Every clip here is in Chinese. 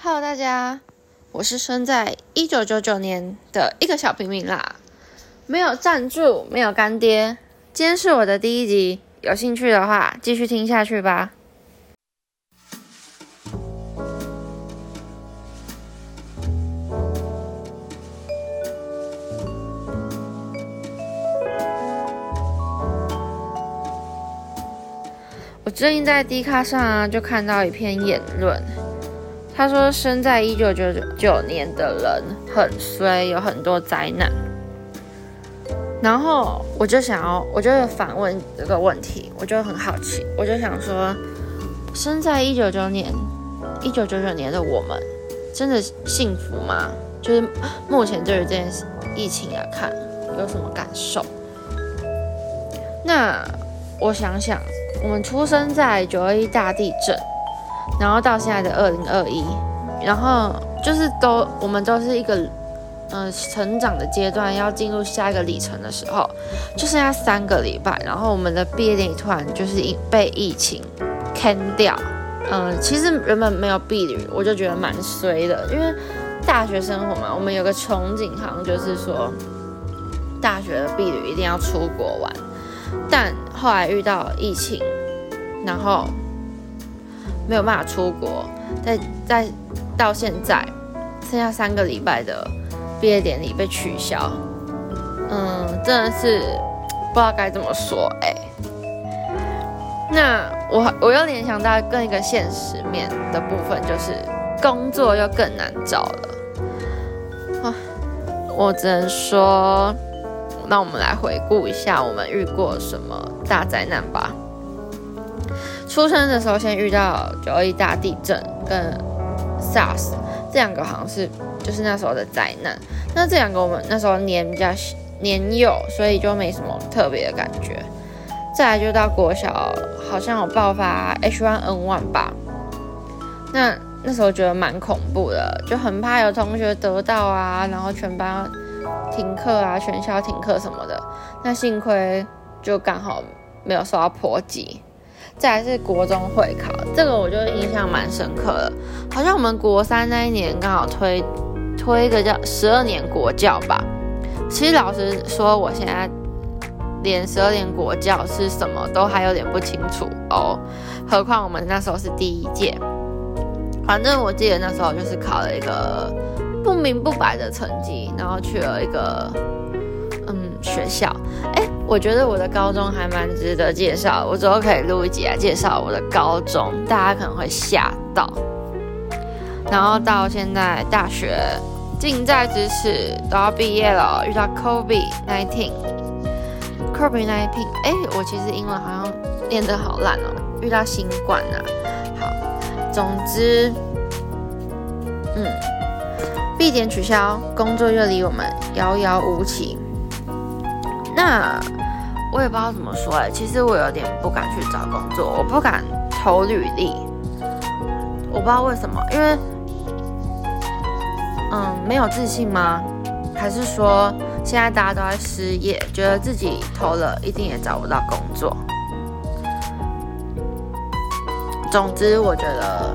Hello，大家，我是生在一九九九年的一个小平民啦，没有赞助，没有干爹。今天是我的第一集，有兴趣的话继续听下去吧。我最近在 D 卡上啊，就看到一篇言论。他说，生在一九九九九年的人很衰，有很多灾难。然后我就想要，我就反问这个问题，我就很好奇，我就想说，生在一九九年，一九九九年的我们，真的幸福吗？就是目前对于这件疫情来看，有什么感受？那我想想，我们出生在九二一大地震。然后到现在的二零二一，然后就是都我们都是一个嗯成长的阶段，要进入下一个里程的时候，就剩下三个礼拜，然后我们的毕业典礼突然就是因被疫情坑掉，嗯，其实原本没有毕旅，我就觉得蛮衰的，因为大学生活嘛，我们有个憧憬，好像就是说大学的毕旅一定要出国玩，但后来遇到疫情，然后。没有办法出国，在在到现在剩下三个礼拜的毕业典礼被取消，嗯，真的是不知道该怎么说哎。那我我又联想到更一个现实面的部分，就是工作又更难找了啊。我只能说，那我们来回顾一下我们遇过什么大灾难吧。出生的时候先遇到九二一大地震跟 SARS 这两个好像是就是那时候的灾难。那这两个我们那时候年比较年幼，所以就没什么特别的感觉。再来就到国小，好像有爆发 H1N1 吧。那那时候觉得蛮恐怖的，就很怕有同学得到啊，然后全班停课啊，全校停课什么的。那幸亏就刚好没有受到波及。再来是国中会考，这个我就印象蛮深刻的，好像我们国三那一年刚好推推一个叫十二年国教吧。其实老实说，我现在连十二年国教是什么都还有点不清楚哦，何况我们那时候是第一届。反正我记得那时候就是考了一个不明不白的成绩，然后去了一个。嗯，学校，哎，我觉得我的高中还蛮值得介绍，我之后可以录一集来介绍我的高中，大家可能会吓到。然后到现在大学近在咫尺，都要毕业了，遇到 COVID nineteen，COVID nineteen，哎，我其实英文好像练得好烂哦，遇到新冠啊。好，总之，嗯，必点取消，工作又离我们遥遥无期。那我也不知道怎么说哎，其实我有点不敢去找工作，我不敢投履历，我不知道为什么，因为嗯没有自信吗？还是说现在大家都在失业，觉得自己投了一定也找不到工作？总之，我觉得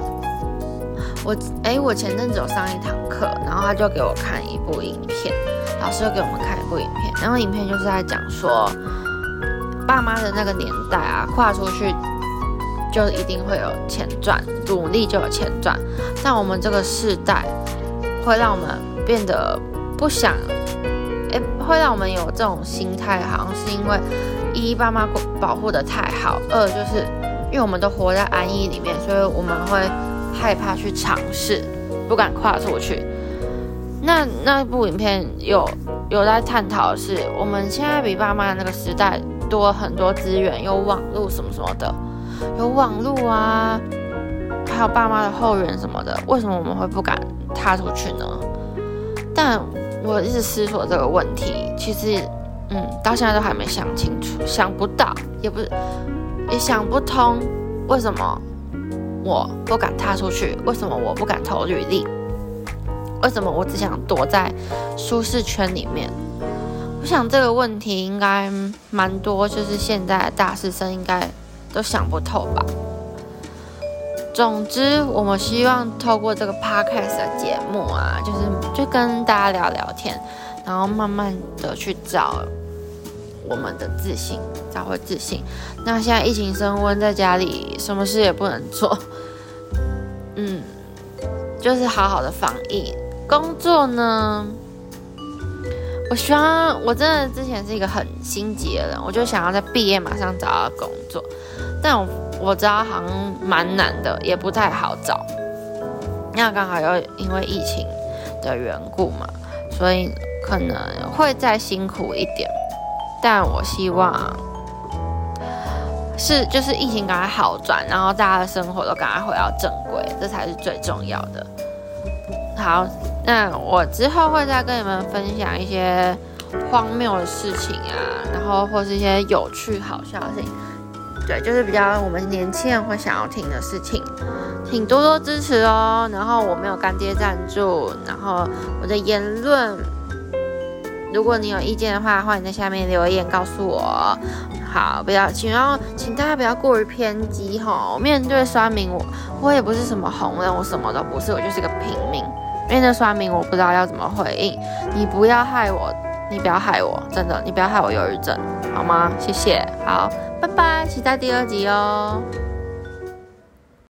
我哎，我前阵子有上一堂课，然后他就给我看一部影片。老师又给我们看一部影片，然后影片就是在讲说，爸妈的那个年代啊，跨出去就一定会有钱赚，努力就有钱赚。但我们这个世代，会让我们变得不想，哎，会让我们有这种心态，好像是因为一爸妈保护的太好，二就是因为我们都活在安逸里面，所以我们会害怕去尝试，不敢跨出去。那那部影片有有在探讨是，我们现在比爸妈那个时代多很多资源，有网络什么什么的，有网络啊，还有爸妈的后援什么的，为什么我们会不敢踏出去呢？但我一直思索这个问题，其实，嗯，到现在都还没想清楚，想不到，也不是，也想不通，为什么我不敢踏出去？为什么我不敢投履历？为什么我只想躲在舒适圈里面？我想这个问题应该蛮多，就是现在的大四生应该都想不透吧。总之，我们希望透过这个 podcast 的节目啊，就是就跟大家聊聊天，然后慢慢的去找我们的自信，找回自信。那现在疫情升温，在家里什么事也不能做，嗯，就是好好的防疫。工作呢，我希望我真的之前是一个很心急的人，我就想要在毕业马上找到工作，但我。我知道好像蛮难的，也不太好找。那刚好又因为疫情的缘故嘛，所以可能会再辛苦一点。但我希望是就是疫情赶快好转，然后大家的生活都赶快回到正轨，这才是最重要的。好，那我之后会再跟你们分享一些荒谬的事情啊，然后或是一些有趣好笑的事情。对，就是比较我们年轻人会想要听的事情，请多多支持哦。然后我没有干爹赞助，然后我的言论，如果你有意见的话，欢迎在下面留言告诉我。好，不要，请要，请大家不要过于偏激哈。面对刷屏，我我也不是什么红人，我什么都不是，我就是个平民。面对刷屏，我不知道要怎么回应。你不要害我，你不要害我，真的，你不要害我忧郁症，好吗？谢谢，好。拜拜，期待第二集哦。